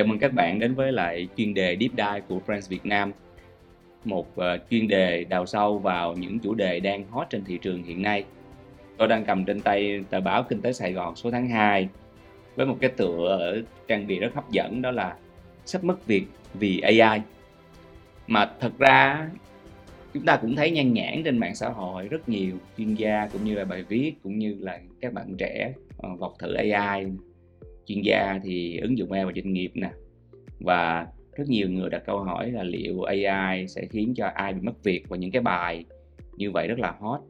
Chào mừng các bạn đến với lại chuyên đề Deep Dive của Friends Việt Nam. Một uh, chuyên đề đào sâu vào những chủ đề đang hot trên thị trường hiện nay. Tôi đang cầm trên tay tờ báo Kinh tế Sài Gòn số tháng 2 Với một cái tựa ở trang bìa rất hấp dẫn đó là Sắp mất việc vì AI Mà thật ra chúng ta cũng thấy nhan nhản trên mạng xã hội rất nhiều chuyên gia cũng như là bài viết cũng như là các bạn trẻ ờ, uh, vọc thử AI chuyên gia thì ứng dụng AI vào doanh nghiệp nè. Và rất nhiều người đặt câu hỏi là liệu AI sẽ khiến cho ai bị mất việc và những cái bài như vậy rất là hot.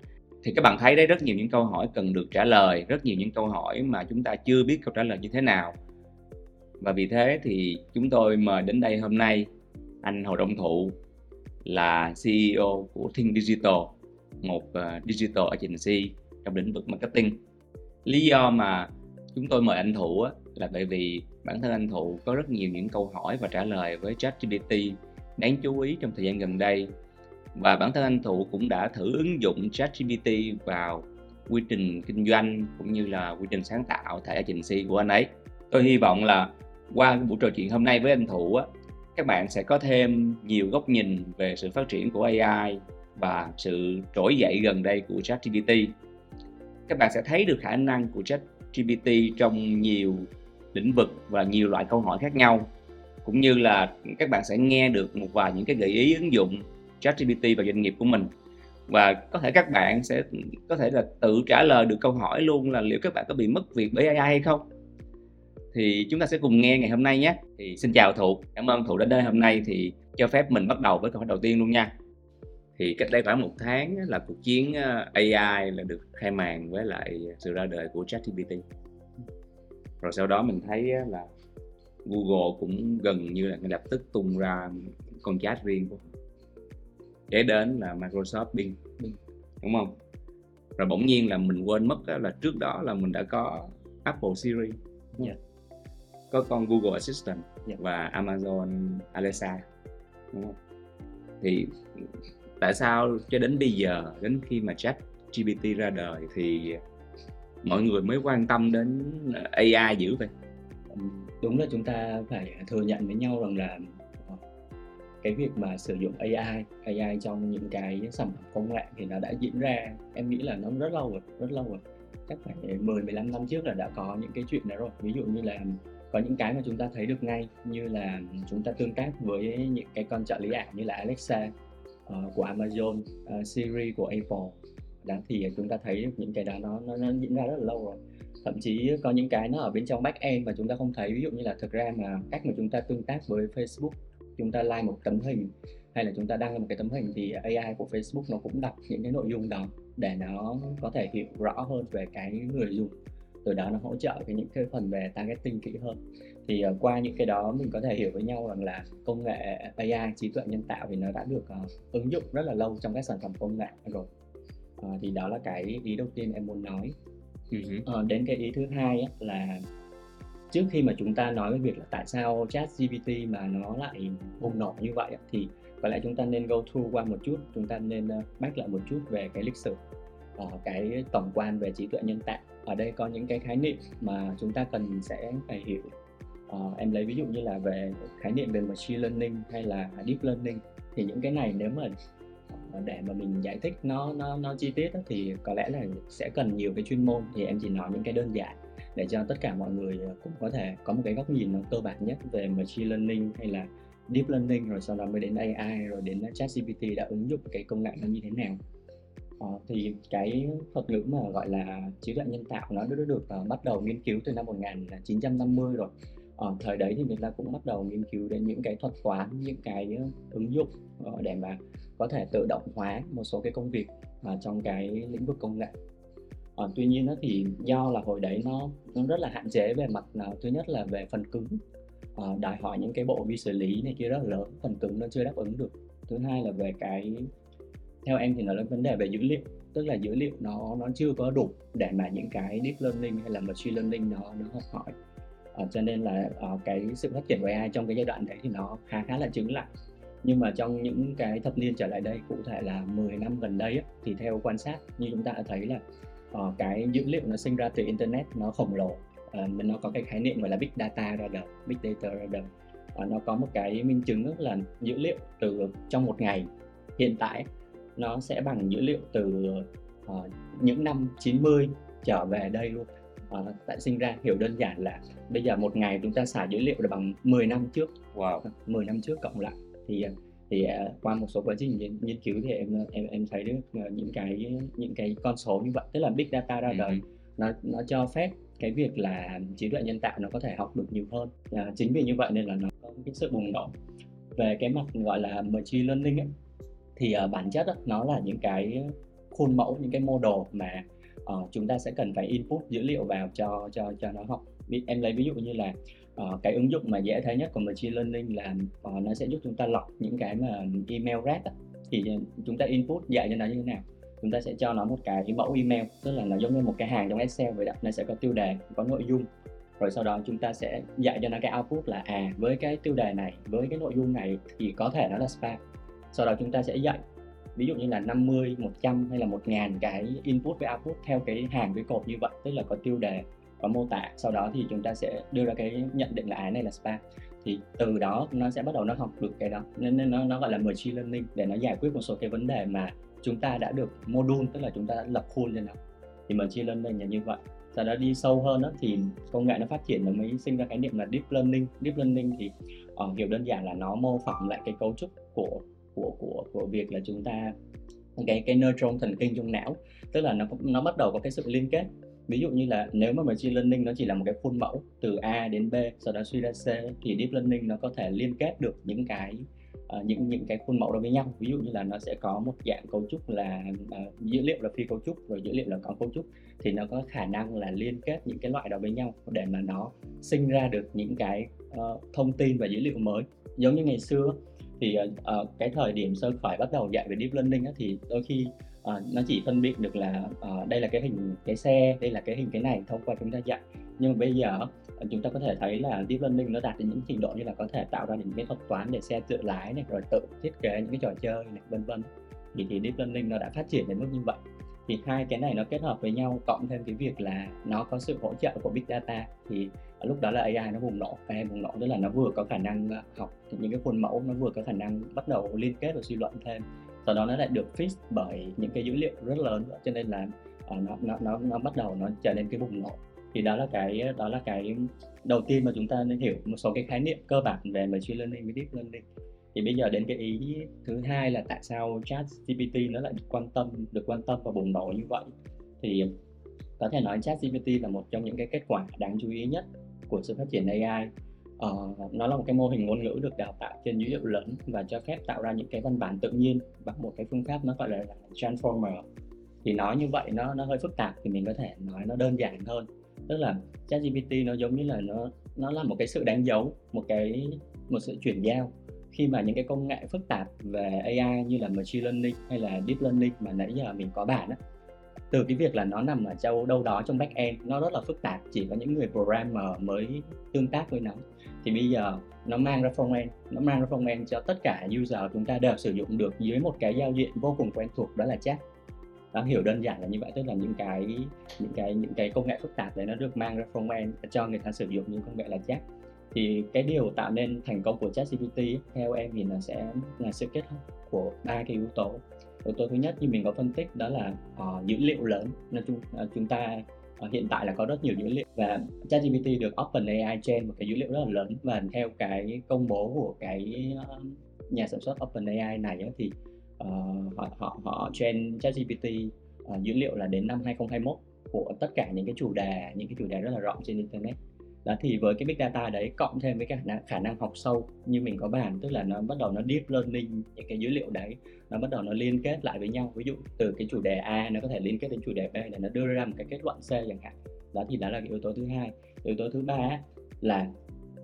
Thì các bạn thấy đấy rất nhiều những câu hỏi cần được trả lời rất nhiều những câu hỏi mà chúng ta chưa biết câu trả lời như thế nào. Và vì thế thì chúng tôi mời đến đây hôm nay anh Hồ Đông Thụ là CEO của Think Digital một ờ, digital agency trong lĩnh vực marketing. Lý do mà chúng tôi mời anh Thụ á, là bởi vì bản thân anh Thụ có rất nhiều những câu hỏi và trả lời với ChatGPT đáng chú ý trong thời gian gần đây và bản thân anh Thụ cũng đã thử ứng dụng ChatGPT vào quy trình kinh doanh cũng như là quy trình sáng tạo tại agency của anh ấy. Tôi hy vọng là qua buổi trò chuyện hôm nay với anh Thụ á, các bạn sẽ có thêm nhiều góc nhìn về sự phát triển của AI và sự trỗi dậy gần đây của ChatGPT. Các bạn sẽ thấy được khả năng của ChatGPT trong nhiều lĩnh vực và nhiều loại câu hỏi khác nhau. Cũng như là các bạn sẽ nghe được một vài những cái gợi ý ứng dụng ChatGPT vào doanh nghiệp của mình. Và có thể các bạn sẽ, có thể là tự trả lời được câu hỏi luôn là liệu các bạn có bị mất việc bởi AI hay không? Thì chúng ta sẽ cùng nghe ngày hôm nay nhé. Thì xin chào thụ cảm ơn thụ đến đây hôm nay thì cho phép mình bắt đầu với câu hỏi đầu tiên luôn nha. Thì cách đây khoảng một tháng là cuộc chiến ờ, AI là được khai màn với lại sự ra đời của ChatGPT rồi sau đó mình thấy là Google cũng gần như là ngay lập tức tung ra con chat riêng của kế đến là Microsoft Bing đúng không rồi bỗng nhiên là mình quên mất là trước đó là mình đã có Apple Siri yeah. Dạ. có con Google Assistant yeah. Dạ. và Amazon Alexa đúng không thì tại sao cho đến bây giờ đến khi mà chat GPT ra đời thì mọi người mới quan tâm đến AI dữ vậy. Đúng là chúng ta phải thừa nhận với nhau rằng là ờ, cái việc mà sử dụng AI AI trong những cái sản phẩm công nghệ thì nó đã diễn ra em nghĩ là nó rất lâu rồi rất lâu rồi. Chắc phải 10 15 năm trước là đã có những cái chuyện đó rồi. Ví dụ như là có những cái mà chúng ta thấy được ngay như là chúng ta tương tác với những cái con trợ lý ảo như là Alexa uh, của Amazon, uh, Siri của Apple đó thì chúng ta thấy những cái đó nó, nó nó diễn ra rất là lâu rồi. Thậm chí có những cái nó ở bên trong back end mà chúng ta không thấy. Ví dụ như là thực ra mà cách mà chúng ta tương tác với Facebook chúng ta like một tấm hình hay là chúng ta đăng một cái tấm hình thì AI của Facebook nó cũng đọc những cái nội dung đó để nó có thể hiểu rõ hơn về cái người dùng. Từ đó nó hỗ trợ cái những cái phần về targeting kỹ hơn. Thì uh, qua những cái đó mình có thể hiểu với nhau rằng là công nghệ AI trí tuệ nhân tạo thì nó đã được uh, ứng dụng rất là lâu trong các sản phẩm công nghệ rồi à, thì đó là cái ý đầu tiên em muốn nói. À, đến cái ý thứ hai á, là trước khi mà chúng ta nói về việc là tại sao chat GPT mà nó lại bùng nổ như vậy thì có lẽ chúng ta nên go through qua một chút chúng ta nên uh, back lại một chút về cái lịch sử uh, cái tổng quan về trí tuệ nhân tạo. Ở đây có những cái khái niệm mà chúng ta cần sẽ phải hiểu. Uh, em lấy ví dụ như là về khái niệm về machine learning hay là deep learning thì những cái này nếu mà Ờ, để mà mình giải thích nó nó nó chi tiết đó, thì có lẽ là sẽ cần nhiều cái chuyên môn. Thì em chỉ nói những cái đơn giản để cho tất cả mọi người ờ, cũng có thể có một cái góc nhìn nó cơ bản nhất về machine learning hay là deep learning rồi sau đó mới đến AI rồi đến ChatGPT đã ứng dụng cái công nghệ nó như thế nào. À, thì cái thuật ngữ mà gọi là trí tuệ nhân tạo nó đã được, được uh, bắt đầu nghiên cứu từ năm 1950 rồi. Ở thời đấy thì người ta cũng bắt đầu nghiên cứu đến những cái thuật toán những cái ứng dụng để mà có thể tự động hóa một số cái công việc mà trong cái lĩnh vực công nghệ. À, tuy nhiên nó thì do là hồi đấy nó nó rất là hạn chế về mặt nào thứ nhất là về phần cứng. À, đòi hỏi những cái bộ vi xử lý này kia rất là lớn phần cứng nó chưa đáp ứng được. Thứ hai là về cái theo em thì nó là vấn đề về dữ liệu tức là dữ liệu nó nó chưa có đủ để mà những cái deep learning hay là machine learning nó nó học hỏi. À, cho nên là à, cái sự phát triển của AI trong cái giai đoạn đấy thì nó khá khá là chứng lại nhưng mà trong những cái thập niên trở lại đây cụ thể là 10 năm gần đây thì theo quan sát như chúng ta đã thấy là uh, cái dữ liệu nó sinh ra từ internet nó khổng lồ uh, nó có cái khái niệm gọi là big data ra đời big data ra đời. Uh, nó có một cái minh chứng là dữ liệu từ trong một ngày hiện tại nó sẽ bằng dữ liệu từ uh, những năm 90 trở về đây luôn. Uh, tại sinh ra hiểu đơn giản là bây giờ một ngày chúng ta xài dữ liệu là bằng 10 năm trước. Wow. 10 năm trước cộng lại thì thì uh, qua một số quá trình nghiên, nghiên cứu thì em em em thấy được uh, những cái những cái con số như vậy tức là big data ra đời ừ. nó nó cho phép cái việc là trí tuệ nhân tạo nó có thể học được nhiều hơn. À, chính vì như vậy nên là nó có cái sự bùng nổ. Về cái mặt gọi là machine learning ấy, thì uh, bản chất đó, nó là những cái khuôn mẫu những cái model mà uh, chúng ta sẽ cần phải input dữ liệu vào cho cho cho nó học. Em lấy ví dụ như là uh, cái ứng dụng mà dễ thấy nhất của machine learning là uh, nó sẽ giúp chúng ta lọc những cái mà email rác thì ờ, chúng ta input dạy cho nó như thế nào chúng ta sẽ cho nó một cái mẫu email tức là nó giống như một cái hàng trong Excel vậy đó nó sẽ có tiêu đề có nội dung. Rồi sau đó chúng ta sẽ dạy cho nó cái output là à với cái tiêu đề này với cái nội dung này thì có thể nó là spam. Sau đó chúng ta sẽ dạy ví dụ như là 50, 100 hay là 1000 cái input với output theo cái hàng với cột như vậy tức là có tiêu đề có mô tả. Sau đó thì chúng ta sẽ đưa ra cái nhận định là cái này là spam thì từ đó nó sẽ bắt đầu nó học được cái đó. Nên, nên nó, nó gọi là machine learning để nó giải quyết một số cái vấn đề mà chúng ta đã được module tức là chúng ta đã lập khuôn cho nó thì machine learning là như vậy. Sau đó đi sâu hơn đó, thì công nghệ nó phát triển nó mới sinh ra cái niệm là deep learning. Deep learning thì ờ, ở hiểu đơn giản là nó mô phỏng lại cái cấu trúc của của của của việc là chúng ta cái cái neuron thần kinh trong não. Tức là nó nó bắt đầu có cái sự liên kết ví dụ như là nếu mà machine learning nó chỉ là một cái khuôn mẫu từ A đến B sau đó suy ra C thì deep learning nó có thể liên kết được những cái uh, những những cái khuôn mẫu đó với nhau. Ví dụ như là nó sẽ có một dạng cấu trúc là uh, dữ liệu là phi cấu trúc rồi dữ liệu là có cấu trúc thì nó có khả năng là liên kết những cái loại đó với nhau để mà nó sinh ra được những cái uh, thông tin và dữ liệu mới. Giống như ngày xưa thì uh, cái thời điểm sơ khởi bắt đầu dạy về deep learning á, thì đôi khi uh, nó chỉ phân biệt được là uh, đây là cái hình cái xe đây là cái hình cái này thông qua chúng ta dạy. Nhưng mà bây giờ ờ, chúng ta có thể thấy là deep learning nó đạt đến những trình độ như là có thể tạo ra những cái thuật toán để xe tự lái này rồi tự thiết kế những cái trò chơi này vân vân. Thì, thì deep learning nó đã phát triển đến mức như vậy. Thì hai cái này nó kết hợp với nhau cộng thêm cái việc là nó có sự hỗ trợ của big data. Thì lúc đó là AI nó bùng nổ. AI bùng nổ tức là nó vừa có khả năng học những cái khuôn mẫu nó vừa có khả năng bắt đầu liên kết và suy luận thêm sau đó nó lại được fix bởi những cái dữ liệu rất lớn cho nên là uh, nó nó nó nó bắt đầu nó trở nên cái bùng nổ. Thì đó là cái đó là cái đầu tiên mà chúng ta nên hiểu một số cái khái niệm cơ bản về machine learning với deep learning. Thì bây giờ đến cái ý thứ hai là tại sao chat GPT nó lại được quan tâm được quan tâm và bùng nổ như vậy. Thì có thể nói chat GPT là một trong những cái kết quả đáng chú ý nhất của sự phát triển AI uh, nó là một cái mô hình ngôn ngữ được đào tạo trên dữ liệu lớn và cho phép tạo ra những cái văn bản tự nhiên bằng một cái phương pháp nó gọi là, là transformer. Thì nói như vậy nó nó hơi phức tạp thì mình có thể nói nó đơn giản hơn. Tức là ChatGPT nó giống như là nó nó là một cái sự đánh dấu một cái một sự chuyển giao. Khi mà những cái công nghệ phức tạp về AI như là machine learning hay là deep learning mà nãy giờ mình có bản á từ cái việc là nó nằm ở châu đâu đó trong back end, nó rất là phức tạp, chỉ có những người programmer mới tương tác với nó. Thì bây giờ nó mang ra front end, nó mang ra front end cho tất cả user chúng ta đều sử dụng được dưới một cái giao diện vô cùng quen thuộc, đó là chat. Đó, hiểu đơn giản là như vậy, tức là những cái những cái những cái công nghệ phức tạp đấy nó được mang ra front end cho người ta sử dụng những công nghệ là chat. Thì cái điều tạo nên thành công của ChatGPT theo em thì nó sẽ là sự kết hợp của ba cái yếu tố yếu tố thứ nhất như mình có phân tích đó là uh, dữ liệu lớn. Nên chúng uh, ờ, chúng ta uh, hiện tại là có rất nhiều dữ liệu và ChatGPT được OpenAI train một cái dữ liệu rất là lớn. Và theo cái công bố của cái uh, nhà sản xuất OpenAI này ấy, thì uh, họ họ họ train ChatGPT uh, dữ liệu là đến năm 2021 của tất cả những cái chủ đề những cái chủ đề rất là rộng trên internet đó thì với cái big data đấy cộng thêm với cái khả năng, khả năng học sâu như mình có bàn tức là nó bắt đầu nó deep learning những cái dữ liệu đấy nó bắt đầu nó liên kết lại với nhau. Ví dụ từ cái chủ đề A nó có thể liên kết đến chủ đề B để nó đưa ra một cái kết luận C chẳng hạn. Đó thì đó là cái yếu tố thứ hai. Yếu tố thứ ba là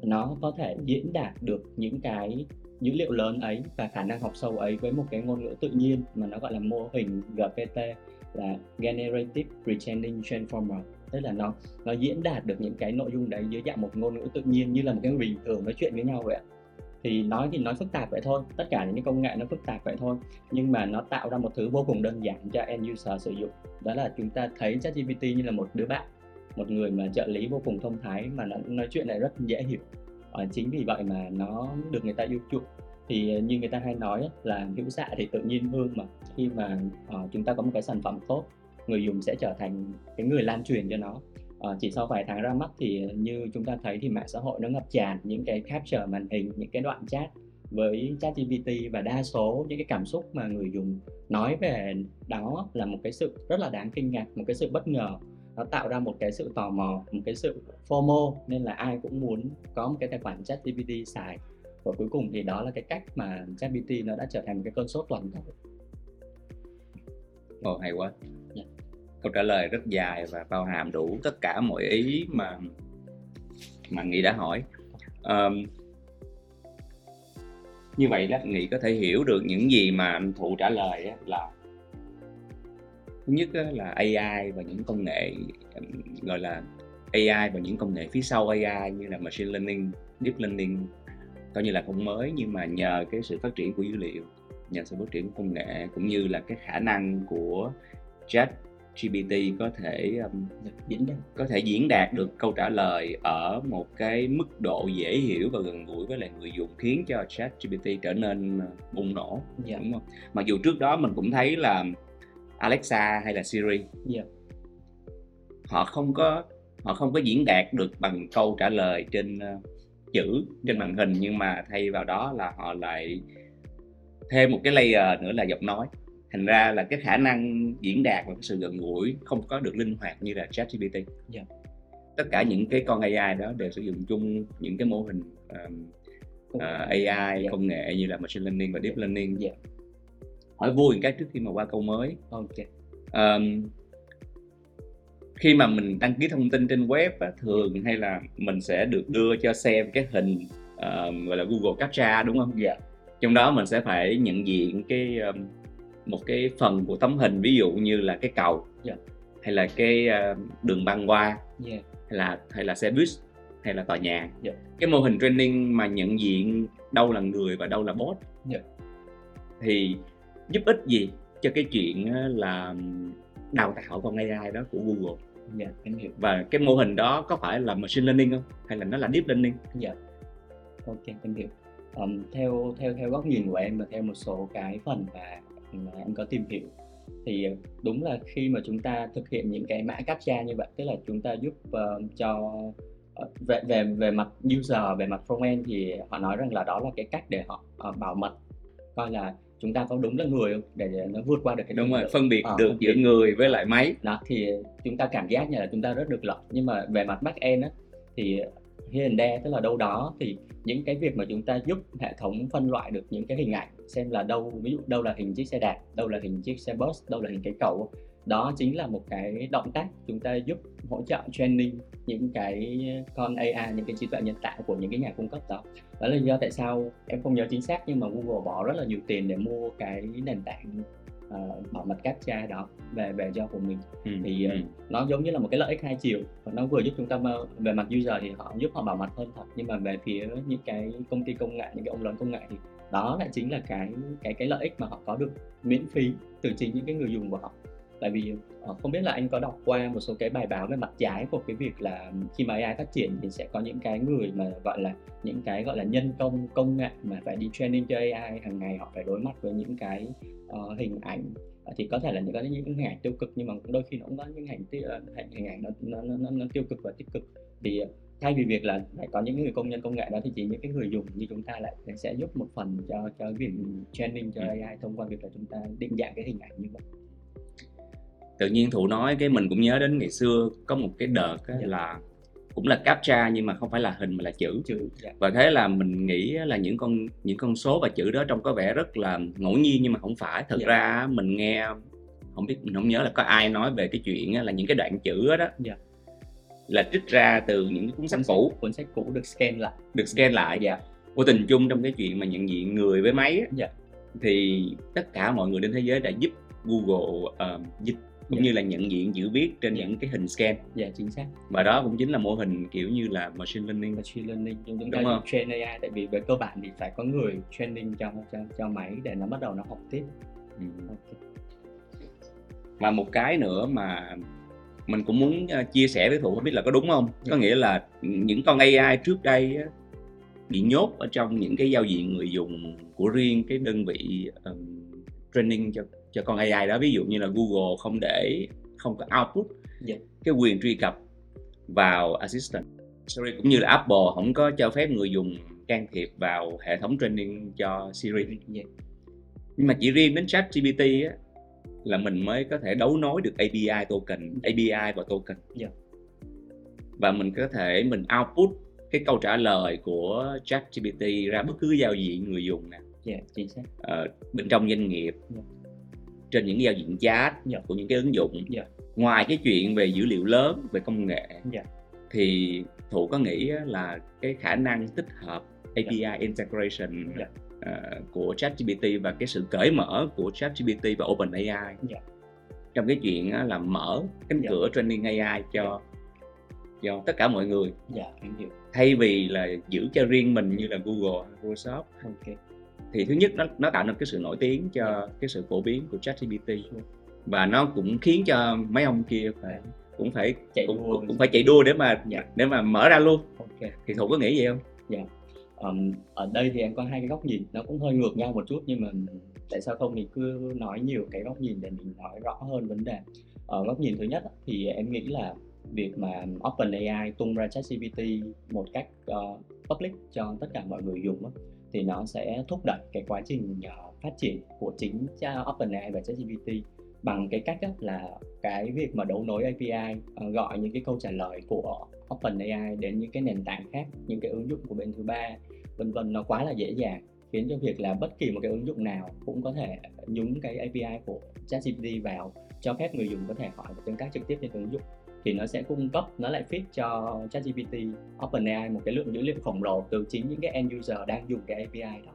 nó có thể diễn đạt được những cái dữ liệu lớn ấy và khả năng học sâu ấy với một cái ngôn ngữ tự nhiên mà nó gọi là mô hình GPT là Generative Retraining Transformer tức là nó nó diễn đạt được những cái nội dung đấy dưới dạng một ngôn ngữ tự nhiên như là một cái người bình thường nói chuyện với nhau vậy ạ. Thì nói thì nói phức tạp vậy thôi tất cả những cái công nghệ nó phức tạp vậy thôi. Nhưng mà nó tạo ra một thứ vô cùng đơn giản cho end user sử dụng. Đó là chúng ta thấy ChatGPT như là một đứa bạn một người mà trợ lý vô cùng thông thái mà nó nói chuyện lại rất dễ hiểu. Ờ, chính vì vậy mà nó được người ta yêu chuộng. Thì như người ta hay nói là hữu xạ thì tự nhiên hương mà. Khi mà uh, chúng ta có một cái sản phẩm tốt người dùng sẽ trở thành cái người lan truyền cho nó. À, chỉ sau vài tháng ra mắt thì như chúng ta thấy thì mạng xã hội nó ngập tràn những cái capture màn hình những cái đoạn chat với ChatGPT và đa số những cái cảm xúc mà người dùng nói về đó là một cái sự rất là đáng kinh ngạc một cái sự bất ngờ. Nó tạo ra một cái sự tò mò một cái sự FOMO nên là ai cũng muốn có một cái tài khoản ChatGPT xài. Và cuối cùng thì đó là cái cách mà ChatGPT nó đã trở thành một cái cơn sốt toàn cầu Ồ hay quá câu trả lời rất dài và bao hàm đủ tất cả mọi ý mà mà nghị đã hỏi. Um, như vậy đó nghị có thể hiểu được những gì mà thụ trả lời là thứ nhất là AI và những công nghệ gọi là AI và những công nghệ phía sau AI như là machine learning, deep learning coi như là không mới nhưng mà nhờ cái sự phát triển của dữ liệu, nhờ sự phát triển của công nghệ cũng như là cái khả năng của chat GPT có thể um, diễn đạt có thể diễn đạt được câu trả lời ở một cái mức độ dễ hiểu và gần gũi với lại người dùng khiến cho chat GPT trở nên uh, bùng nổ yeah. Dạ. đúng không? Mặc dù trước đó mình cũng thấy là Alexa hay là Siri yeah. Dạ. họ không có họ không có diễn đạt được bằng câu trả lời trên uh, chữ trên màn hình nhưng mà thay vào đó là họ lại thêm một cái layer nữa là giọng nói thành ra là cái khả năng diễn đạt và cái sự gần gũi không có được linh hoạt như là ChatGPT yeah. Dạ. tất cả những cái con AI đó đều sử dụng chung những cái mô hình um, uh, AI yeah. Công nghệ như là machine learning và deep learning yeah. Dạ. hỏi vui cái trước khi mà qua câu mới okay. um, khi mà mình đăng ký thông tin trên web á, thường hay là mình sẽ được đưa cho xem cái hình uh, gọi là Google Captcha đúng không? Dạ. Trong đó mình sẽ phải nhận diện cái um, một cái phần của tấm hình ví dụ như là cái cầu yeah. Dạ. hay là cái uh, đường băng qua yeah. Dạ. hay là hay là xe buýt hay là tòa nhà yeah. Dạ. cái mô hình training mà nhận diện đâu là người và đâu là bot yeah. thì giúp ích gì cho cái chuyện là đào tạo con AI đó của Google em hiểu. và cái mô hình đó có phải là machine learning không hay là nó là deep learning dạ ok em hiểu um, theo theo theo góc nhìn của em và theo một số cái phần mà mà em có tìm hiểu. Thì ờ, đúng là khi mà chúng ta thực hiện những cái mã captcha như vậy tức là chúng ta giúp uh, cho uh, về về về mặt user về mặt frontend thì họ nói rằng là đó là cái cách để họ uh, bảo mật coi là chúng ta có đúng là người không? Để nó vượt qua được cái đúng rồi phân biệt à, được giữa biệt. người với lại máy. Đó thì chúng ta cảm giác như là chúng ta rất được lợi. Nhưng mà về mặt back end á thì and there tức là đâu đó thì những cái việc mà chúng ta giúp hệ thống phân loại được những cái hình ảnh xem là đâu ví dụ đâu là hình chiếc xe đạp đâu là hình chiếc xe bus đâu là hình cái cầu đó chính là một cái động tác chúng ta giúp hỗ trợ training những cái con AI những cái trí tuệ nhân tạo của những cái nhà cung cấp đó đó là lý do tại sao em không nhớ chính xác nhưng mà Google bỏ rất là nhiều tiền để mua cái nền tảng uh, bảo mật captcha đó về về cho của mình ừ. thì ừ. nó giống như là một cái lợi ích hai chiều nó vừa giúp chúng ta về mặt user thì họ giúp họ bảo mật hơn thật nhưng mà về phía những cái công ty công nghệ những cái ông lớn công nghệ thì đó lại chính là cái cái cái lợi ích mà họ có được miễn phí từ chính những cái người dùng của họ. Tại vì ờ, không biết là anh có đọc qua một số cái bài báo về mặt trái của cái việc là khi mà AI phát triển thì sẽ có những cái người mà gọi là những cái gọi là nhân công công nghệ mà phải đi training cho AI hàng ngày họ phải đối mặt với những cái uh, hình ảnh. Ờ, thì có thể là những cái những hình ảnh tiêu cực nhưng mà đôi khi nó cũng có những hình ảnh hình ảnh nó nó, nó nó tiêu cực và tích cực. Thì thay vì việc là phải có những người công nhân công nghệ đó thì chỉ những cái người dùng như chúng ta lại sẽ giúp một phần cho cho việc training cho ừ. AI thông qua việc là chúng ta định dạng cái hình ảnh như vậy tự nhiên thụ nói cái mình cũng nhớ đến ngày xưa có một cái đợt á, dạ. là cũng là captcha nhưng mà không phải là hình mà là chữ chữ dạ. và thế là mình nghĩ là những con những con số và chữ đó trông có vẻ rất là ngẫu nhiên nhưng mà không phải thật dạ. ra mình nghe không biết mình không nhớ là có ai nói về cái chuyện là những cái đoạn chữ đó, đó. Là trích ra từ những cuốn sách cũ cuốn sách cũ được scan lại được scan lại dạ vô tình chung trong cái chuyện mà nhận diện người với máy dạ. thì tất cả mọi người trên thế giới đã giúp Google uh, dịch cũng yeah. như là nhận diện chữ viết trên yeah. những cái hình scan dạ chính xác và đó cũng chính là mô hình kiểu như là machine learning machine learning chúng ta đúng không? train AI tại vì về cơ bản thì phải có người training cho cho cho máy để nó bắt đầu nó học tiếp ừ. okay. mà một cái nữa mà mình cũng muốn uh, chia sẻ với thủ không biết là có đúng không có nghĩa là những con AI trước đây bị nhốt ở trong những cái giao diện người dùng của riêng cái đơn vị um, training cho cho con AI đó ví dụ như là Google không để không có output Dạ. cái quyền truy cập vào assistant Siri cũng như là Apple không có cho phép người dùng can thiệp vào hệ thống training cho Siri Dạ. nhưng mà chỉ riêng đến chat GPT á, là mình mới có thể đấu nối được API token API và token Dạ. và mình có thể mình output cái câu trả lời của chat GPT ra bất cứ giao diện người dùng nào Dạ, chính xác. ờ, bên trong doanh nghiệp Dạ. trên những giao diện chat Dạ. của những cái ứng dụng Dạ. ngoài cái chuyện về dữ liệu lớn về công nghệ Dạ. thì thủ có nghĩ là cái khả năng tích hợp API integration Dạ. Ờ, của ChatGPT và cái sự cởi mở của ChatGPT và OpenAI Dạ. trong cái chuyện á là mở cánh Dạ. cửa training AI cho cho tất cả mọi người Dạ, hiểu. thay vì là giữ cho riêng mình như là Google, Microsoft Ok. thì thứ nhất nó nó tạo nên cái sự nổi tiếng cho cái sự phổ biến của ChatGPT và nó cũng khiến cho mấy ông kia phải cũng phải Chạy cũng, đua. cũng, cũng phải chạy đua để mà Dạ. để mà mở ra luôn Ok. thì thủ có nghĩ vậy không um, ở đây thì em có hai cái góc nhìn nó cũng hơi ngược nhau một chút nhưng mà tại sao không mình cứ nói nhiều cái góc nhìn để mình nói rõ hơn vấn đề. Ở góc nhìn thứ nhất thì em nghĩ là việc mà OpenAI tung ra ChatGPT một cách uh, public cho tất cả mọi người dùng thì nó sẽ thúc đẩy cái quá trình uh, phát triển của chính cha OpenAI và ChatGPT bằng cái cách là cái việc mà đấu nối API uh, gọi những cái câu trả lời của OpenAI đến những cái nền tảng khác, những cái ứng dụng của bên thứ ba, vân vân. Nó quá là dễ dàng, khiến cho việc là bất kỳ một cái ứng dụng nào cũng có thể nhúng cái API của ChatGPT vào, cho phép người dùng có thể hỏi và tương tác trực tiếp trên ứng dụng. Thì nó sẽ cung cấp, nó lại feed cho ChatGPT, OpenAI một cái lượng dữ liệu khổng lồ từ chính những cái end user đang dùng cái API đó.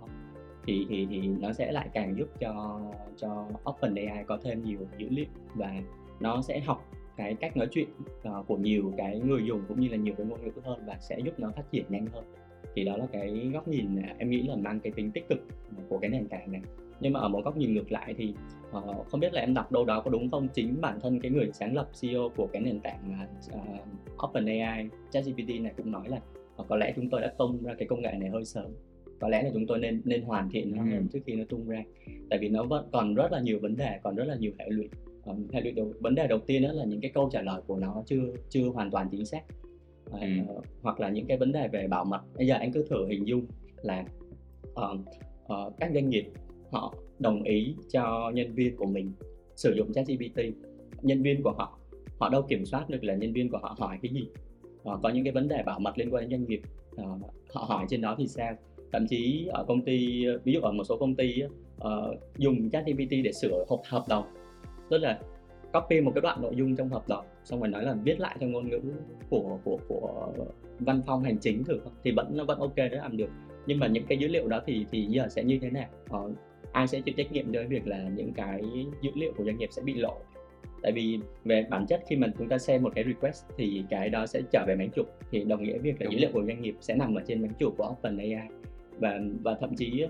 Thì thì thì nó sẽ lại càng giúp cho cho OpenAI có thêm nhiều dữ liệu và nó sẽ học cái cách nói chuyện ờ, của nhiều cái người dùng cũng như là nhiều cái ngôn ngữ hơn và sẽ giúp nó phát triển nhanh hơn. Thì đó là cái góc nhìn à, em nghĩ là mang cái tính tích cực của cái nền tảng này. Nhưng mà ở một góc nhìn ngược lại thì ờ, không biết là em đọc đâu đó có đúng không? Chính bản thân cái người sáng lập CEO của cái nền tảng uh, OpenAI ChatGPT này cũng nói là ờ, có lẽ chúng tôi đã tung ra cái công nghệ này hơi sớm. Có lẽ là chúng tôi nên nên hoàn thiện nó Ừ. trước khi nó tung ra. Tại vì nó vẫn còn rất là nhiều vấn đề còn rất là nhiều hệ lụy Đầu, vấn đề đầu tiên đó là những cái câu trả lời của nó chưa chưa hoàn toàn chính xác. Ờ, Ừ. hoặc là những cái vấn đề về bảo mật. Bây giờ anh cứ thử hình dung là ờ, ờ, các doanh nghiệp họ đồng ý cho nhân viên của mình sử dụng ChatGPT. Nhân viên của họ họ đâu kiểm soát được là nhân viên của họ hỏi cái gì? Ờ, có những cái vấn đề bảo mật liên quan đến doanh nghiệp ờ, họ hỏi trên đó thì sao? Thậm chí ở công ty ví dụ ở một số công ty ờ, dùng ChatGPT để sửa hợp hợp đồng tức là copy một cái đoạn nội dung trong hợp đồng xong rồi nói là viết lại theo ngôn ngữ của của của văn phòng hành chính thử thì vẫn nó vẫn ok để làm được. Nhưng mà những cái dữ liệu đó thì thì giờ sẽ như thế nào ờ, ai sẽ chịu trách nhiệm cái việc là những cái dữ liệu của doanh nghiệp sẽ bị lộ? Tại vì về bản chất khi mà chúng ta xem một cái request thì cái đó sẽ trở về máy chủ thì đồng nghĩa việc là Đúng dữ liệu của doanh nghiệp sẽ nằm ở trên máy chủ của OpenAI. Và và thậm chí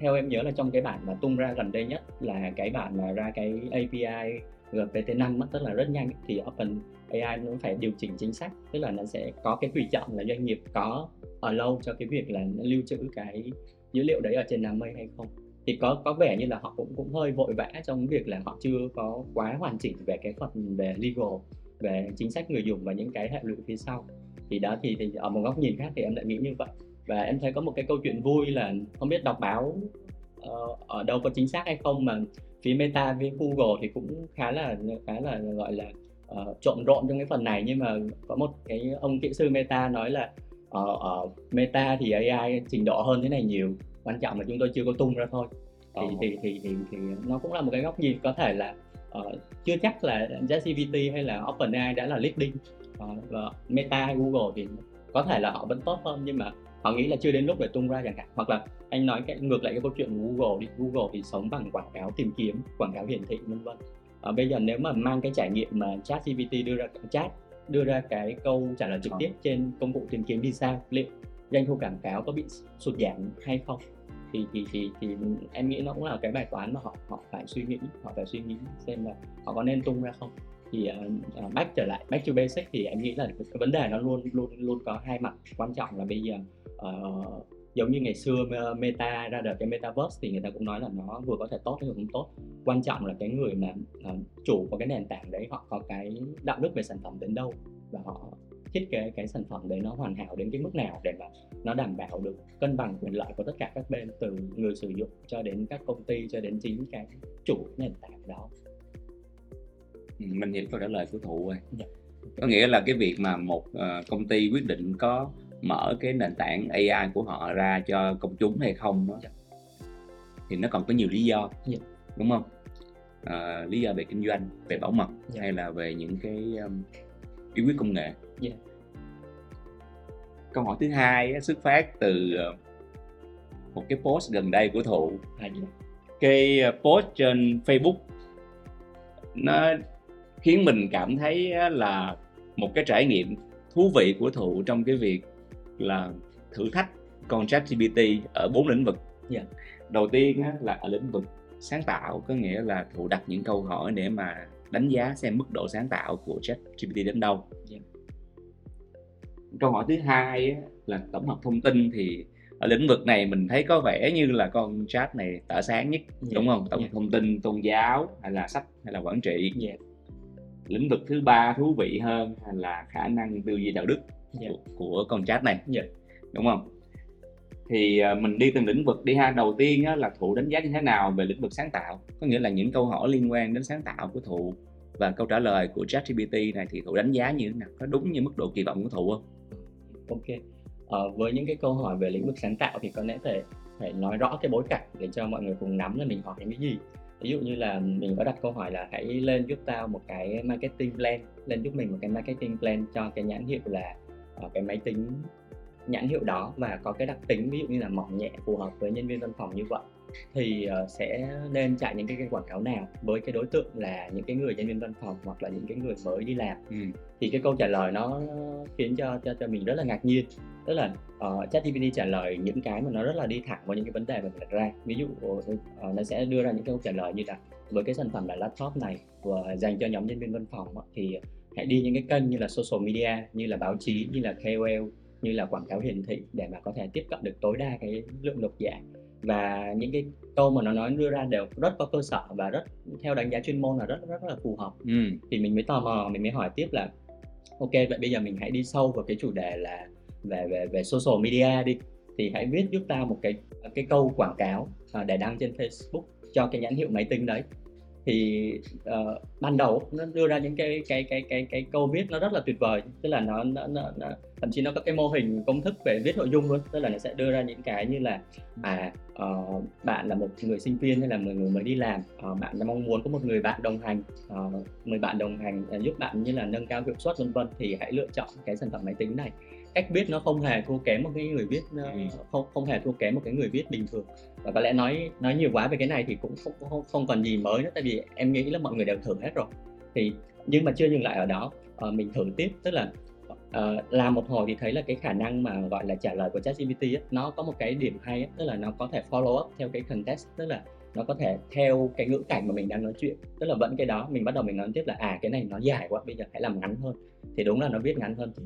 theo em nhớ là trong cái bản mà tung ra gần đây nhất là cái bản mà ra cái API GPT-5 tức là rất nhanh thì Open AI nó phải điều chỉnh chính sách tức là nó sẽ có cái tùy chọn là doanh nghiệp có ở lâu cho cái việc là nó lưu trữ cái dữ liệu đấy ở trên đám mây hay không. Thì có có vẻ như là họ cũng cũng hơi vội vã trong việc là họ chưa có quá hoàn chỉnh về cái phần về legal về chính sách người dùng và những cái hệ lụy phía sau. Thì đó thì, thì ở một góc nhìn khác thì em lại nghĩ như vậy và em thấy có một cái câu chuyện vui là không biết đọc báo ờ, ở đâu có chính xác hay không mà phía Meta với Google thì cũng khá là khá là gọi là uh, trộn rộn trong cái phần này nhưng mà có một cái ông kỹ sư Meta nói là ở, ở Meta thì AI trình độ hơn thế này nhiều quan trọng là chúng tôi chưa có tung ra thôi thì, Ồ. thì, thì, thì, thì nó cũng là một cái góc nhìn có thể là ờ, chưa chắc là ChatGPT hay là OpenAI đã là leading Ờ, và Meta hay Google thì có thể là họ vẫn tốt hơn nhưng mà họ nghĩ là chưa đến lúc để tung ra chẳng hạn. Hoặc là anh nói cái ngược lại cái câu chuyện của Google đi. Google thì sống bằng quảng cáo tìm kiếm quảng cáo hiển thị vân vân. Ờ, bây giờ nếu mà mang cái trải nghiệm mà ChatGPT đưa ra chat đưa ra cái câu trả lời trực Ờ. tiếp trên công cụ tìm kiếm đi sao liệu doanh thu quảng cáo có bị sụt giảm hay không? Thì thì thì thì em nghĩ nó cũng là cái bài toán mà họ họ phải suy nghĩ họ phải suy nghĩ xem là họ có nên tung ra không. Thì uh, back trở lại back to basic thì em nghĩ là cái vấn đề nó luôn luôn luôn có hai mặt quan trọng là bây giờ uh, giống như ngày xưa meta ra đời cái metaverse thì người ta cũng nói là nó vừa có thể tốt hay không tốt. Quan trọng là cái người mà uh, chủ của cái nền tảng đấy họ có cái đạo đức về sản phẩm đến đâu và họ thiết kế cái sản phẩm đấy nó hoàn hảo đến cái mức nào để mà nó đảm bảo được cân bằng quyền lợi của tất cả các bên từ người sử dụng cho đến các công ty cho đến chính cái chủ nền tảng đó. Ừ, mình hiểu câu trả lời của thụ rồi dạ. có nghĩa là cái việc mà một uh, công ty quyết định có mở cái nền tảng AI của họ ra cho công chúng hay không đó, dạ. thì nó còn có nhiều lý do dạ. đúng không à, lý do về kinh doanh về bảo mật dạ. hay là về những cái um, bí quyết công nghệ dạ. câu hỏi thứ hai xuất phát từ ờ, một cái post gần đây của thụ à, cái ờ, post trên Facebook nó khiến mình cảm thấy là một cái trải nghiệm thú vị của thụ trong cái việc là thử thách con ChatGPT ở bốn lĩnh vực. Yeah. Dạ. Đầu tiên á, là ở lĩnh vực sáng tạo có nghĩa là thụ đặt những câu hỏi để mà đánh giá xem mức độ sáng tạo của ChatGPT đến đâu. Yeah. Dạ. Câu hỏi thứ hai á, là tổng hợp thông tin thì ở lĩnh vực này mình thấy có vẻ như là con chat này tỏa sáng nhất yeah. Dạ. đúng không tổng hợp yeah. thông tin tôn giáo hay là sách hay là quản trị yeah. lĩnh vực thứ ba thú vị hơn là khả năng tư duy đạo đức yeah. Dạ. của, của con chat này yeah. Dạ. đúng không thì uh, mình đi từng lĩnh vực đi ha đầu tiên á, là thụ đánh giá như thế nào về lĩnh vực sáng tạo có nghĩa là những câu hỏi liên quan đến sáng tạo của thụ và câu trả lời của ChatGPT này thì thụ đánh giá như thế nào có đúng như mức độ kỳ vọng của thụ không ok ờ, với những cái câu hỏi về lĩnh vực sáng tạo thì có lẽ phải phải nói rõ cái bối cảnh để cho mọi người cùng nắm là mình hỏi cái gì ví dụ như là mình có đặt câu hỏi là hãy lên giúp tao một cái marketing plan lên giúp mình một cái marketing plan cho cái nhãn hiệu là cái máy tính nhãn hiệu đó và có cái đặc tính ví dụ như là mỏng nhẹ phù hợp với nhân viên văn phòng như vậy thì uh, sẽ nên chạy những cái, cái quảng cáo nào với cái đối tượng là những cái người nhân viên văn phòng hoặc là những cái người mới đi làm ừ. thì cái câu trả lời nó khiến cho cho cho mình rất là ngạc nhiên tức là uh, ChatGPT trả lời những cái mà nó rất là đi thẳng vào những cái vấn đề mà mình đặt ra ví dụ uh, nó sẽ đưa ra những câu trả lời như là với cái sản phẩm là laptop này và dành cho nhóm nhân viên văn phòng thì hãy đi những cái kênh như là social media như là báo chí như là KOL như là quảng cáo hiển thị để mà có thể tiếp cận được tối đa cái lượng độc giả. Và những cái câu mà nó nói đưa ra đều rất có cơ sở và rất theo đánh giá chuyên môn là rất rất là phù hợp. Ừ. thì mình mới tò mò mình mới hỏi tiếp là ok vậy bây giờ mình hãy đi sâu vào cái chủ đề là về về về social media đi. Thì hãy viết giúp ta một cái cái câu quảng cáo à, để đăng trên Facebook cho cái nhãn hiệu máy tính đấy thì uh, ban đầu nó đưa ra những cái cái cái cái cái câu viết nó rất là tuyệt vời. Tức là nó, nó, nó, nó thậm chí nó có cái mô hình công thức về viết nội dung luôn. Tức là nó sẽ đưa ra những cái như là à uh, bạn là một người sinh viên hay là một người mới đi làm uh, bạn mong muốn có một người bạn đồng hành uh, người bạn đồng hành uh, giúp bạn như là nâng cao hiệu suất vân vân. Thì hãy lựa chọn cái sản phẩm máy tính này. Cách viết nó không hề thua kém một cái người viết ừ. không không hề thua kém một cái người viết bình thường và có lẽ nói nói nhiều quá về cái này thì cũng không không, không còn gì mới nữa tại vì em nghĩ là mọi người đều thử hết rồi. Thì nhưng mà chưa dừng lại ở đó. Uh, mình thử tiếp tức là uh, làm một hồi thì thấy là cái khả năng mà gọi là trả lời của ChatGPT ấy, nó có một cái điểm hay ấy, tức là nó có thể follow up theo cái context tức là nó có thể theo cái ngữ cảnh mà mình đang nói chuyện. Tức là vẫn cái đó mình bắt đầu mình nói tiếp là à cái này nó dài quá bây giờ hãy làm ngắn hơn. Thì đúng là nó viết ngắn hơn thì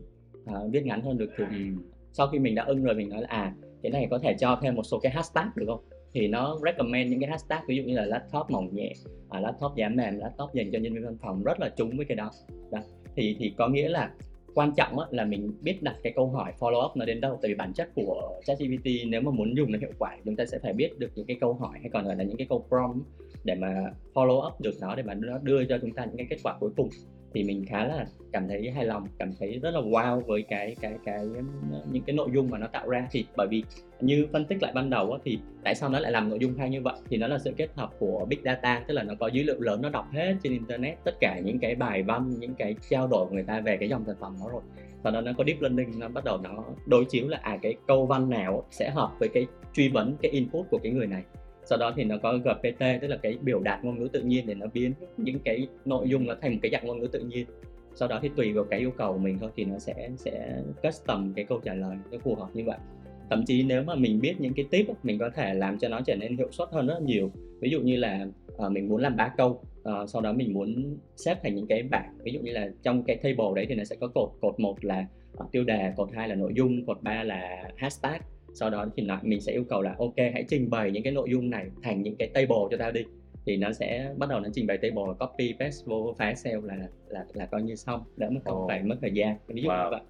uh, viết ngắn hơn được thì ừ. sau khi mình đã ưng rồi mình nói là à cái này có thể cho thêm một số cái hashtag được không thì nó recommend những cái hashtag ví dụ như là laptop mỏng nhẹ à, laptop giá mềm laptop dành cho nhân viên văn phòng rất là trúng với cái đó, đó. thì thì có nghĩa là quan trọng á, là mình biết đặt cái câu hỏi follow up nó đến đâu tại vì bản chất của ChatGPT nếu mà muốn dùng nó hiệu quả chúng ta sẽ phải biết được những cái câu hỏi hay còn gọi là những cái câu prompt để mà follow up được nó để mà nó đưa cho chúng ta những cái kết quả cuối cùng thì mình khá là cảm thấy hài lòng cảm thấy rất là wow với cái cái cái những cái nội dung mà nó tạo ra. Thì bởi vì như phân tích lại ban đầu á, thì tại sao nó lại làm nội dung hay như vậy? Thì nó là sự kết hợp của big data tức là nó có dữ liệu lớn nó đọc hết trên internet tất cả những cái bài văn những cái trao đổi của người ta về cái dòng sản phẩm đó rồi. Sau đó nó có deep learning nó bắt đầu nó đối chiếu là à cái câu văn nào sẽ hợp với cái truy vấn cái input của cái người này sau đó thì nó có GPT tức là cái biểu đạt ngôn ngữ tự nhiên để nó biến những cái nội dung nó thành một cái dạng ngôn ngữ tự nhiên. Sau đó thì tùy vào cái yêu cầu của mình thôi thì nó sẽ sẽ custom cái câu trả lời nó phù hợp như vậy. Thậm chí nếu mà mình biết những cái tip mình có thể làm cho nó trở nên hiệu suất hơn rất là nhiều. Ví dụ như là uh, mình muốn làm ba câu uh, sau đó mình muốn xếp thành những cái bảng. Ví dụ như là trong cái table đấy thì nó sẽ có cột cột một là uh, tiêu đề cột hai là nội dung cột ba là hashtag sau đó thì mình sẽ yêu cầu là ok hãy trình bày những cái nội dung này thành những cái table cho tao đi thì nó sẽ bắt đầu nó trình bày table copy paste vô file Excel là là là coi như xong đỡ mất không oh. phải mất thời gian ví dụ wow. như vậy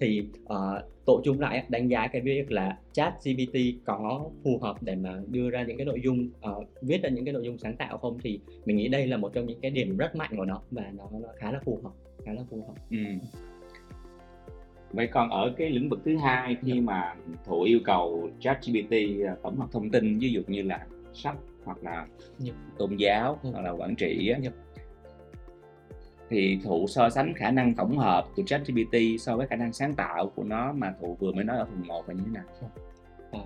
thì uh, tổ chung lại đánh giá cái việc là chat GPT có phù hợp để mà đưa ra những cái nội dung uh, viết ra những cái nội dung sáng tạo không thì mình nghĩ đây là một trong những cái điểm rất mạnh của nó và nó, nó khá là phù hợp khá là phù hợp ừ. Vậy còn ở cái lĩnh vực thứ hai khi yeah. mà thủ yêu cầu chat GPT ờ, tổng hợp thông tin ví dụ như là sách hoặc là yeah. tôn giáo yeah. hoặc là quản trị á, yeah thì thụ so sánh khả năng tổng hợp của ChatGPT so với khả năng sáng tạo của nó mà thụ vừa mới nói ở phần 1 là như thế nào? À,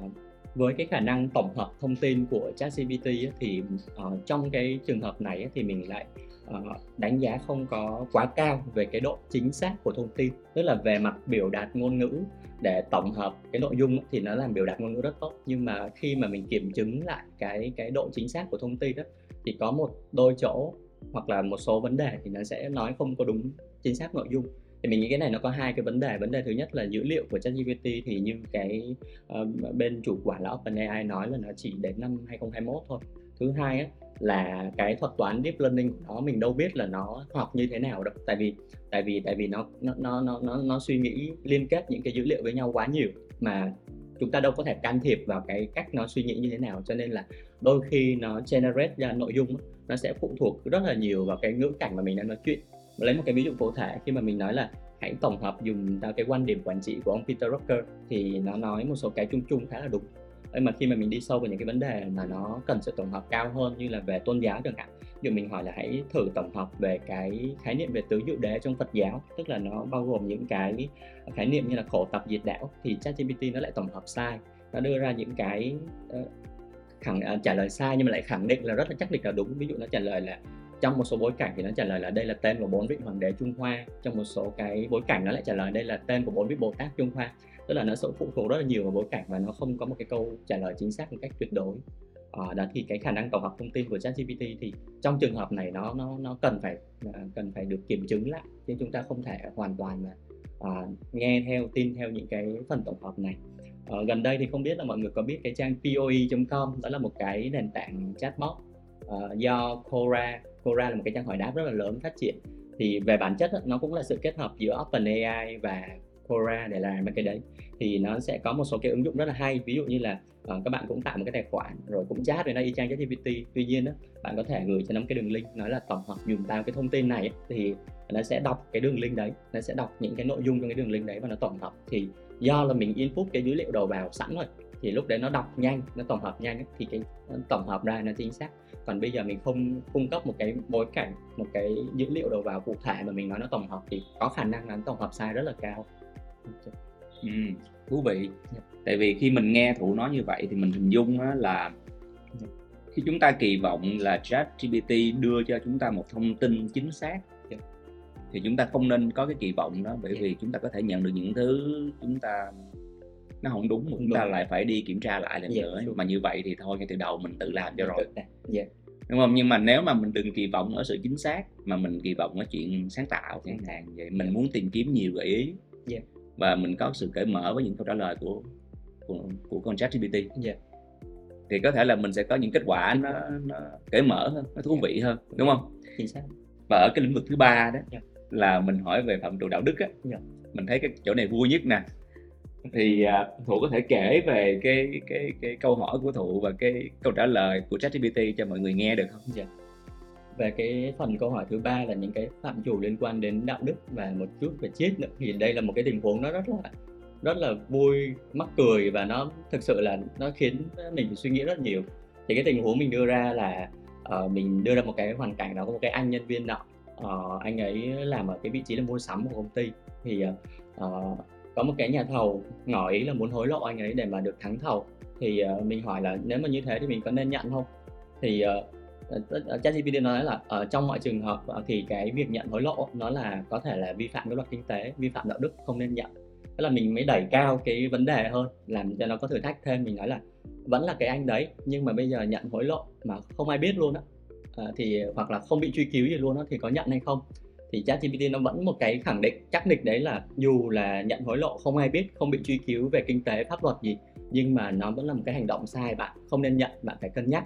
với cái khả năng tổng hợp thông tin của ChatGPT thì uh, trong cái trường hợp này thì mình lại uh, đánh giá không có quá cao về cái độ chính xác của thông tin. Tức là về mặt biểu đạt ngôn ngữ để tổng hợp cái nội dung thì nó làm biểu đạt ngôn ngữ rất tốt. Nhưng mà khi mà mình kiểm chứng lại cái cái độ chính xác của thông tin đó thì có một đôi chỗ hoặc là một số vấn đề thì nó sẽ nói không có đúng chính xác nội dung thì mình nghĩ cái này nó có hai cái vấn đề. Vấn đề thứ nhất là dữ liệu của ChatGPT thì như cái uh, bên chủ quản là OpenAI nói là nó chỉ đến năm 2021 thôi. Thứ hai á, là cái thuật toán deep learning của nó mình đâu biết là nó học như thế nào đâu. Tại vì tại vì tại vì nó nó nó nó nó suy nghĩ liên kết những cái dữ liệu với nhau quá nhiều mà chúng ta đâu có thể can thiệp vào cái cách nó suy nghĩ như thế nào. Cho nên là đôi khi nó generate ra nội dung nó sẽ phụ thuộc rất là nhiều vào cái ngữ cảnh mà mình đang nói chuyện lấy một cái ví dụ cụ thể khi mà mình nói là hãy tổng hợp dùng theo cái quan điểm quản trị của ông Peter Drucker thì nó nói một số cái chung chung khá là đúng. Nhưng mà khi mà mình đi sâu vào những cái vấn đề mà nó cần sự tổng hợp cao hơn như là về tôn giáo chẳng hạn ví mình hỏi là hãy thử tổng hợp về cái khái niệm về tứ diệu đế trong Phật giáo tức là nó bao gồm những cái khái niệm như là khổ tập diệt đạo thì ChatGPT nó lại tổng hợp sai nó đưa ra những cái uh, khẳng uh, trả lời sai nhưng mà lại khẳng định là rất là chắc định là đúng. Ví dụ nó trả lời là trong một số bối cảnh thì nó trả lời là đây là tên của bốn vị hoàng đế Trung Hoa. Trong một số cái bối cảnh nó lại trả lời đây là tên của bốn vị Bồ Tát Trung Hoa. Tức là nó sẽ phụ thuộc rất là nhiều vào bối cảnh và nó không có một cái câu trả lời chính xác một cách tuyệt đối. À, đó thì cái khả năng tổng hợp thông tin của ChatGPT thì trong trường hợp này nó nó nó cần phải à, cần phải được kiểm chứng lại. Chứ chúng ta không thể hoàn toàn mà uh, nghe theo tin theo những cái phần tổng hợp này. Uh, gần đây thì không biết là mọi người có biết cái trang poe.com đó là một cái nền tảng chatbot uh, do Quora Quora là một cái trang hỏi đáp rất là lớn phát triển. Thì về bản chất nó cũng là sự kết hợp giữa OpenAI và Quora để làm cái đấy. Thì nó sẽ có một số cái ứng dụng rất là hay. Ví dụ như là uh, các bạn cũng tạo một cái tài khoản rồi cũng chat với nó y chang ChatGPT. Tuy nhiên đó, bạn có thể gửi cho nó cái đường link nói là tổng hợp dùng tao cái thông tin này thì nó sẽ đọc cái đường link đấy nó sẽ đọc những cái nội dung trong cái đường link đấy và nó tổng hợp. Thì do là mình input cái dữ liệu đầu vào sẵn rồi thì lúc đấy nó đọc nhanh nó tổng hợp nhanh thì cái tổng hợp ra nó chính xác còn bây giờ mình không cung cấp một cái bối cảnh một cái dữ liệu đầu vào cụ thể mà mình nói nó tổng hợp thì có khả năng là nó tổng hợp sai rất là cao ừ, thú vị yeah. Dạ. tại vì khi mình nghe thủ nói như vậy thì mình hình dung là. Dạ. khi chúng ta kỳ vọng là chat GPT đưa cho chúng ta một thông tin chính xác yeah. Dạ. thì chúng ta không nên có cái kỳ vọng đó bởi vì chúng ta có thể nhận được những thứ chúng ta nó không đúng mà chúng ta lại phải đi kiểm tra lại lần yeah, nữa mà như vậy thì thôi ngay từ đầu mình tự làm cho rồi yeah. đúng không nhưng mà nếu mà mình đừng kỳ vọng ở sự chính xác mà mình kỳ vọng ở chuyện sáng tạo chẳng hạn vậy mình muốn tìm kiếm nhiều gợi ý yeah và mình có sự cởi mở với những câu trả lời của của, của con chat GPT yeah. Dạ. thì có thể là mình sẽ có những kết quả nó, nó cởi mở hơn nó thú vị hơn đúng không chính xác và ở cái lĩnh vực thứ ba đó yeah. Dạ. là mình hỏi về phạm trù đạo đức á yeah. Dạ. mình thấy cái chỗ này vui nhất nè thì uh, thụ có thể kể về cái cái cái câu hỏi của thụ và cái câu trả lời của ChatGPT cho mọi người nghe được không? Dạ. chị? về cái phần câu hỏi thứ ba là những cái phạm chủ liên quan đến đạo đức và một chút về triết nữa thì đây là một cái tình huống nó rất là rất là vui mắc cười và nó thực sự là nó khiến mình suy nghĩ rất nhiều thì cái tình huống mình đưa ra là uh, mình đưa ra một cái hoàn cảnh đó có một cái anh nhân viên nọ uh, anh ấy làm ở cái vị trí là mua sắm của công ty thì uh, có một cái nhà thầu ngỏ ý là muốn hối lộ anh ấy để mà được thắng thầu thì uh, mình hỏi là nếu mà như thế thì mình có nên nhận không thì uh, ChatGPT nói là ở trong mọi trường hợp uh, thì cái việc nhận hối lộ nó là có thể là vi phạm cái luật kinh tế, vi phạm đạo đức không nên nhận. tức là mình mới đẩy cao cái vấn đề hơn, làm cho nó có thử thách thêm. Mình nói là vẫn là cái anh đấy nhưng mà bây giờ nhận hối lộ mà không ai biết luôn á uh, thì hoặc là không bị truy cứu gì luôn á thì có nhận hay không? Thì ChatGPT nó vẫn một cái khẳng định chắc nịch đấy là dù là nhận hối lộ không ai biết, không bị truy cứu về kinh tế, pháp luật gì nhưng mà nó vẫn là một cái hành động sai bạn không nên nhận, bạn phải cân nhắc.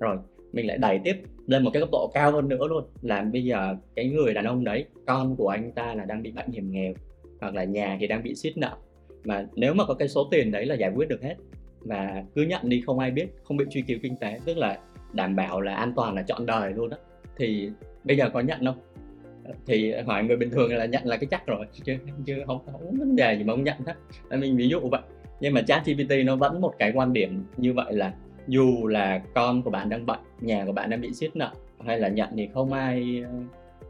Rồi, mình lại đẩy tiếp lên một cái cấp độ cao hơn nữa luôn là bây giờ cái người đàn ông đấy, con của anh ta là đang bị bệnh hiểm nghèo hoặc là nhà thì đang bị xiết nợ mà nếu mà có cái số tiền đấy là giải quyết được hết và cứ nhận đi không ai biết không bị truy cứu kinh tế tức là đảm bảo là an toàn là trọn đời luôn đó thì bây giờ có nhận không thì hỏi người bình thường là nhận là cái chắc rồi chứ chứ không không vấn đề gì mà không nhận hết. Mình ví dụ vậy. Nhưng mà chat GPT nó vẫn một cái quan điểm như vậy là dù là con của bạn đang bệnh nhà của bạn đang bị siết nợ hay là nhận thì không ai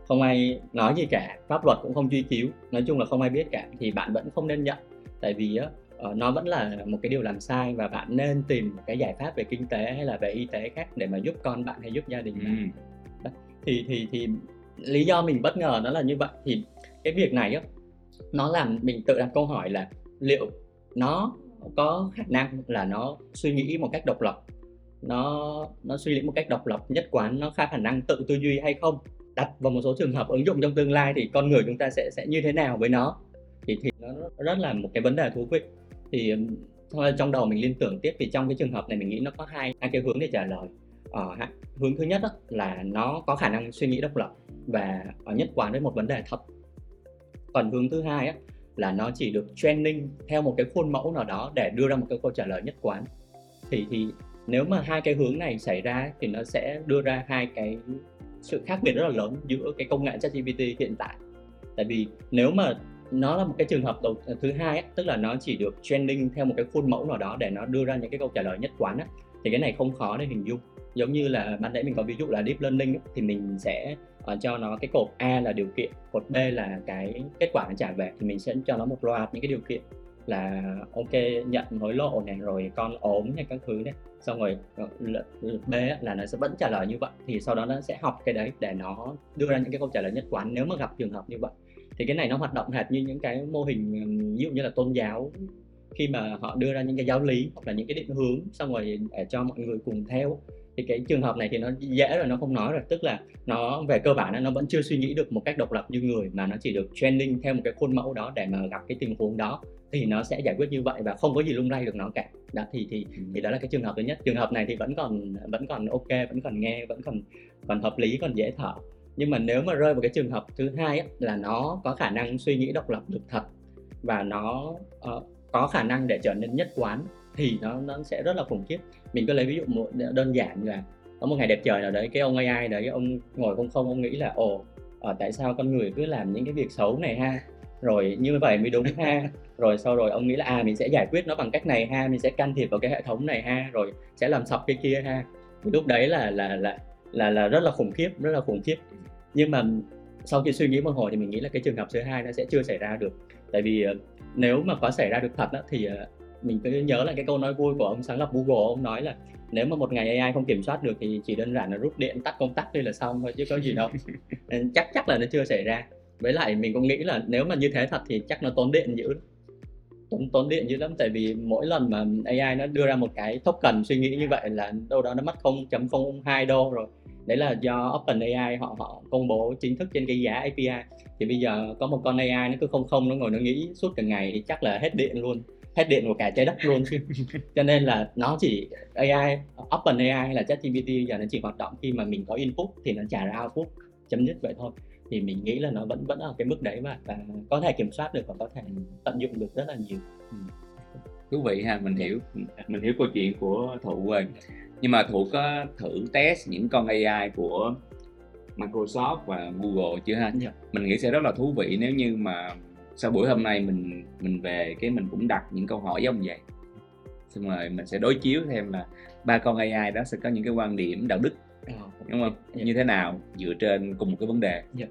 không ai nói gì cả pháp luật cũng không truy cứu nói chung là không ai biết cả thì bạn vẫn không nên nhận. Tại vì á ờ, nó vẫn là một cái điều làm sai và bạn nên tìm một cái giải pháp về kinh tế hay là về y tế khác để mà giúp con bạn hay giúp gia đình bạn. Ừm. thì thì thì lý do mình bất ngờ nó là như vậy thì cái việc này á, nó làm mình tự đặt câu hỏi là liệu nó có khả năng là nó suy nghĩ một cách độc lập? Nó nó suy nghĩ một cách độc lập, nhất quán nó khá khả năng tự tư duy hay không? Đặt vào một số trường hợp ứng dụng trong tương lai thì con người chúng ta sẽ sẽ như thế nào với nó? Thì thì nó rất là một cái vấn đề thú vị. Thì ờ, thôi, trong đầu mình liên tưởng tiếp thì trong cái trường hợp này mình nghĩ nó có hai hai cái hướng để trả lời ờ, hướng thứ nhất đó, là nó có khả năng suy nghĩ độc lập và ờ, nhất quán với một vấn đề thật. Còn hướng thứ hai á, là nó chỉ được training theo một cái khuôn mẫu nào đó để đưa ra một cái câu trả lời nhất quán. Thì thì nếu mà hai cái hướng này xảy ra thì nó sẽ đưa ra hai cái sự khác biệt rất là lớn giữa cái công nghệ ChatGPT hiện tại. Tại vì nếu mà nó là một cái trường hợp đầu ờ, thứ hai á, tức là nó chỉ được training theo một cái khuôn mẫu nào đó để nó đưa ra những cái câu trả lời nhất quán á, thì cái này không khó để hình dung. Giống như là ban nãy mình có ví dụ là deep learning thì mình sẽ ờ, cho nó cái cột A là điều kiện, cột B là cái kết quả nó trả về, thì mình sẽ cho nó một loạt những cái điều kiện là, ok, nhận hối lộ này, rồi con ốm này, các thứ này. Xong rồi ờ, B là nó sẽ vẫn trả lời như vậy. Thì sau đó nó sẽ học cái đấy để nó đưa ra những cái câu trả lời nhất quán nếu mà gặp trường hợp như vậy. Thì cái này nó hoạt động hệt như những cái mô hình ví dụ như là tôn giáo khi mà họ đưa ra những cái giáo lý hoặc là những cái định hướng xong rồi để cho mọi người cùng theo thì cái trường hợp này thì nó dễ rồi nó không nói rồi. Tức là nó về cơ bản nó vẫn chưa suy nghĩ được một cách độc lập như người mà nó chỉ được training theo một cái khuôn mẫu đó để mà gặp cái tình huống đó thì nó sẽ giải quyết như vậy và không có gì lung lay được nó cả. Đó thì thì thì đó là cái trường hợp thứ nhất. Trường hợp này thì vẫn còn vẫn còn ok vẫn còn nghe vẫn còn còn hợp lý còn dễ thở. Nhưng mà nếu mà rơi vào cái trường hợp thứ hai á, là nó có khả năng suy nghĩ độc lập được thật và nó ờ, có khả năng để trở nên nhất quán thì nó nó sẽ rất là khủng khiếp. Mình cứ lấy ví dụ một, đơn giản là có một ngày đẹp trời nào đấy, cái ông AI đấy, ông ngồi không không, ông nghĩ là, ồ ở tại sao con người cứ làm những cái việc xấu này ha? Rồi như vậy mới đúng ha? Rồi sau rồi ông nghĩ là à mình sẽ giải quyết nó bằng cách này ha? Mình sẽ can thiệp vào cái hệ thống này ha? Rồi sẽ làm sập cái kia ha? Thì lúc đấy là là là là là rất là khủng khiếp, rất là khủng khiếp. Nhưng mà sau khi suy nghĩ một hồi thì mình nghĩ là cái trường hợp thứ hai nó sẽ chưa xảy ra được. Tại vì ờ, nếu mà có xảy ra được thật á, thì ờ, mình cứ nhớ lại cái câu nói vui của ông sáng lập Google ông nói là nếu mà một ngày AI không kiểm soát được thì chỉ đơn giản là rút điện tắt công tắc đi là xong thôi chứ có gì đâu. Nên chắc chắc là nó chưa xảy ra. Với lại mình cũng nghĩ là nếu mà như thế thật thì chắc nó tốn điện dữ tốn tốn điện dữ lắm tại vì mỗi lần mà AI nó đưa ra một cái token suy nghĩ như vậy là đâu đó nó mất 0.02 đô rồi đấy là do OpenAI họ họ công bố chính thức trên cái giá API thì bây giờ có một con AI nó cứ không không nó ngồi nó nghĩ suốt cả ngày thì chắc là hết điện luôn. Hết điện của cả trái đất luôn. Chứ cho nên là nó chỉ AI OpenAI hay là ChatGPT giờ nó chỉ hoạt động khi mà mình có input thì nó trả ra output chấm dứt vậy thôi. Thì mình nghĩ là nó vẫn vẫn ở cái mức đấy mà và có thể kiểm soát được và có thể tận dụng được rất là nhiều. Thú vị ha mình hiểu mình hiểu câu chuyện của thụ rồi nhưng mà thụ có thử test những con AI của Microsoft và Google chưa ha Dạ. mình nghĩ sẽ rất là thú vị nếu như mà sau buổi hôm nay mình mình về cái mình cũng đặt những câu hỏi giống vậy xong rồi mình sẽ đối chiếu thêm là ba con AI đó sẽ có những cái quan điểm đạo đức Ờ, đúng không Dạ. như thế nào dựa trên cùng một cái vấn đề Dạ.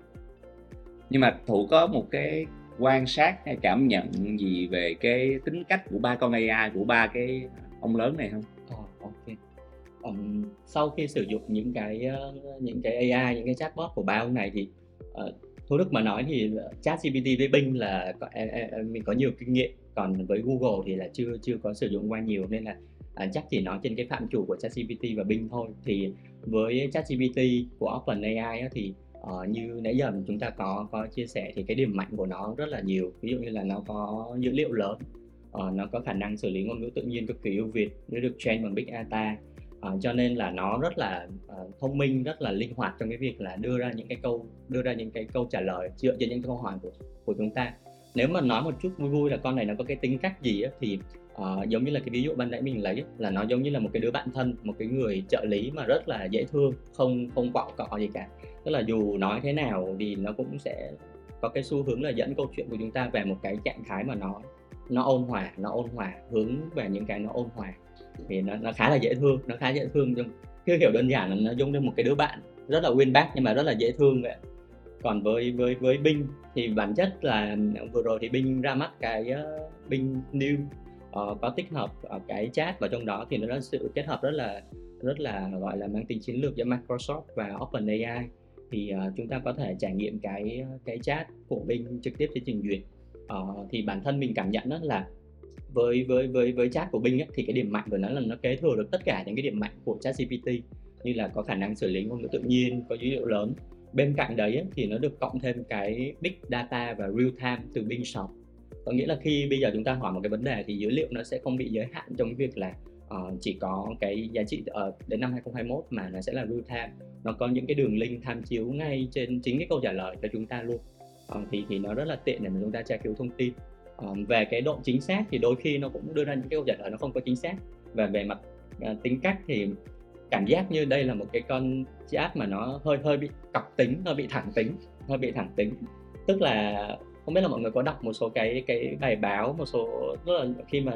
nhưng mà thụ có một cái quan sát hay cảm nhận gì về cái tính cách của ba con AI của ba cái ông lớn này không Ờ, ok um, sau khi sử dụng những cái uh, những cái AI, những cái chatbot của ba ông này thì uh, Thu Đức mà nói thì ChatGPT với Bing là có, em, em, mình có nhiều kinh nghiệm, còn với Google thì là chưa chưa có sử dụng qua nhiều nên là à, chắc chỉ nói trên cái phạm chủ của ChatGPT và Bing thôi. Thì với ChatGPT của OpenAI á, thì uh, như nãy giờ chúng ta có có chia sẻ thì cái điểm mạnh của nó rất là nhiều ví dụ như là nó có dữ liệu lớn uh, nó có khả năng xử lý ngôn ngữ tự nhiên cực kỳ ưu việt nó được train bằng big data à, cho nên là nó rất là uh, thông minh rất là linh hoạt trong cái việc là đưa ra những cái câu đưa ra những cái câu trả lời dựa trên những câu hỏi của của chúng ta. Nếu mà nói một chút vui vui là con này nó có cái tính cách gì á, thì uh, giống như là cái ví dụ ban nãy mình lấy á, là nó giống như là một cái đứa bạn thân một cái người trợ lý mà rất là dễ thương không không quạo cọ gì cả. Tức là dù nói thế nào thì nó cũng sẽ có cái xu hướng là dẫn câu chuyện của chúng ta về một cái trạng thái mà nó nó ôn hòa nó ôn hòa hướng về những cái nó ôn hòa thì nó, nó khá là dễ thương nó khá dễ thương nhưng cái hiểu đơn giản là nó giống như một cái đứa bạn rất là uyên bác nhưng mà rất là dễ thương vậy. Còn với với với Bing thì bản chất là vừa rồi thì Bing ra mắt cái ờ, uh, Bing New uh, có tích hợp uh, cái chat vào trong đó thì nó là sự kết hợp rất là rất là gọi là mang tính chiến lược giữa Microsoft và OpenAI. Thì uh, chúng ta có thể trải nghiệm cái cái chat của Bing trực tiếp trên trình duyệt. Uh, thì bản thân mình cảm nhận đó là với với với với chat của Bing ấy, thì cái điểm mạnh của nó là nó kế thừa được tất cả những cái điểm mạnh của chat GPT như là có khả năng xử lý ngôn ngữ tự nhiên có dữ liệu lớn. Bên cạnh đấy ấy, thì nó được cộng thêm cái big data và real time từ Bing Shop. Có nghĩa là khi bây giờ chúng ta hỏi một cái vấn đề thì dữ liệu nó sẽ không bị giới hạn trong cái việc là uh, chỉ có cái giá trị uh, đến năm 2021 mà nó sẽ là real time. Nó có những cái đường link tham chiếu ngay trên chính cái câu trả lời cho chúng ta luôn. Uh, thì thì nó rất là tiện để mà chúng ta tra cứu thông tin um, về cái độ chính xác thì đôi khi nó cũng đưa ra những cái câu trả lời nó không có chính xác. Và về mặt uh, tính cách thì cảm giác như đây là một cái con chat mà nó hơi hơi bị cọc tính hơi bị thẳng tính hơi bị thẳng tính. Tức là không biết là mọi người có đọc một số cái cái bài báo một số tức là khi mà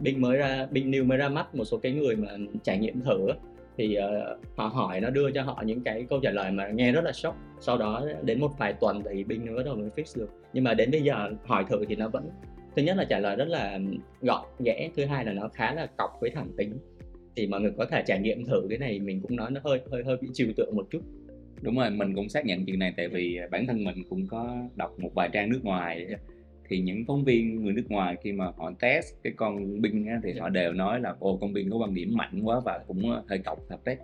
binh mới ra binh New mới ra mắt một số cái người mà trải nghiệm thử thì uh, họ hỏi nó đưa cho họ những cái câu trả lời mà nghe rất là sốc. Sau đó đến một vài tuần thì Bing nó bắt đầu mới fix được. Nhưng mà đến bây giờ hỏi thử thì nó vẫn thứ nhất là trả lời rất là gọn ghẽ. Thứ hai là nó khá là cọc với thẳng tính. Thì mọi người có thể trải nghiệm thử cái này mình cũng nói nó hơi hơi hơi bị trừu tượng một chút. Đúng rồi mình cũng xác nhận chuyện này tại vì bản thân mình cũng có đọc một vài trang nước ngoài thì những phóng viên người nước ngoài khi mà họ test cái con binh á, thì họ đều nói là ô con binh có quan điểm mạnh quá và cũng hơi cọc thật đấy